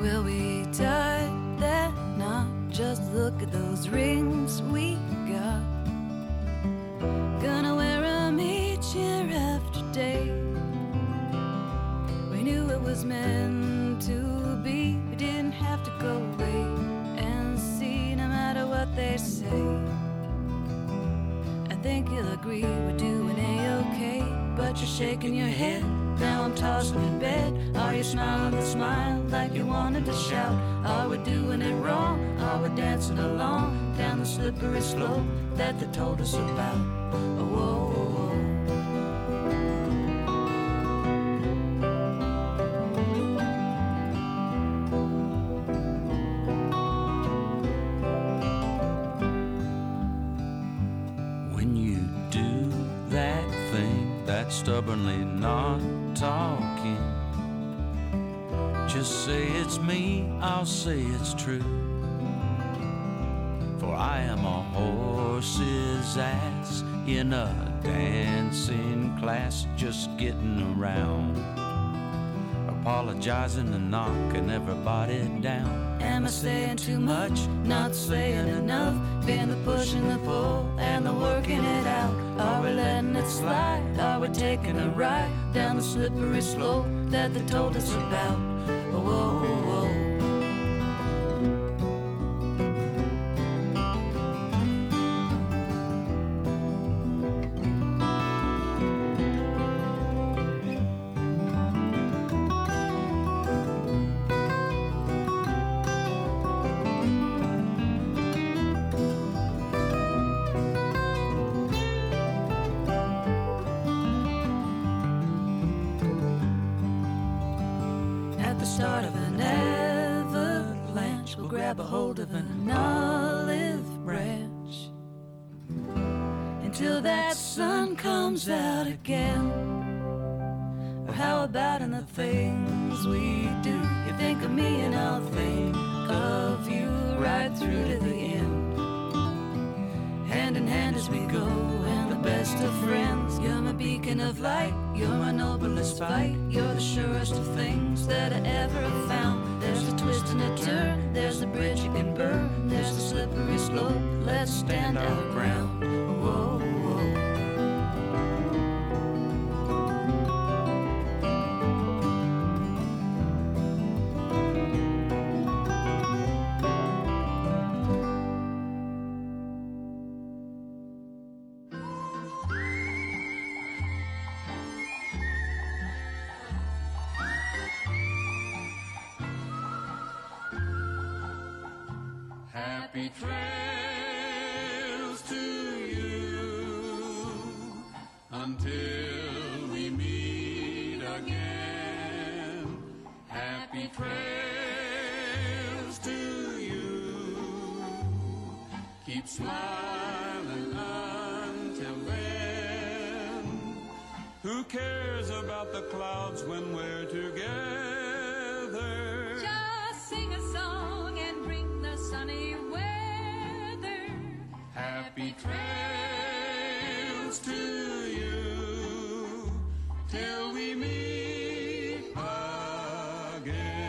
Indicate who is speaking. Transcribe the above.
Speaker 1: Will we die that night? Just look at those rings we got. Gonna wear 'em each year after day. We knew it was meant to be. We didn't have to go wait and see, no matter what they say. I think you'll agree we're doing a-okay, but you're shaking your head. Now I'm tossing in bed. Are you smiling the smile like you wanted to shout? Are we doing it wrong? Are we dancing along down the slippery slope that they told us about? Oh, whoa, whoa, whoa.
Speaker 2: When you do that thing that's stubbornly not talking, just say it's me, I'll say it's true. For I am a horse's ass in a dancing class, just getting around. Apologizing and knocking everybody down.
Speaker 1: Am I saying too much? Not saying enough. Been the push and the pull and the working it out. Are we letting it slide? Are we taking a ride down the slippery slope that they told us about? Whoa, At the start of an avalanche, we'll grab a hold of an olive branch until that sun comes out again. Or how about in the things we do? You think of me and I'll think of you right through to the end. Hand in hand as we go, and the best of friends. You're my beacon of light, you're my noblest fight. You're the surest of things that I ever have found. There's a twist
Speaker 3: Happy trails to you until we meet again. Happy trails to you. Keep smiling until then. Who cares about the clouds when we're
Speaker 4: happy trails to you till
Speaker 3: we meet again.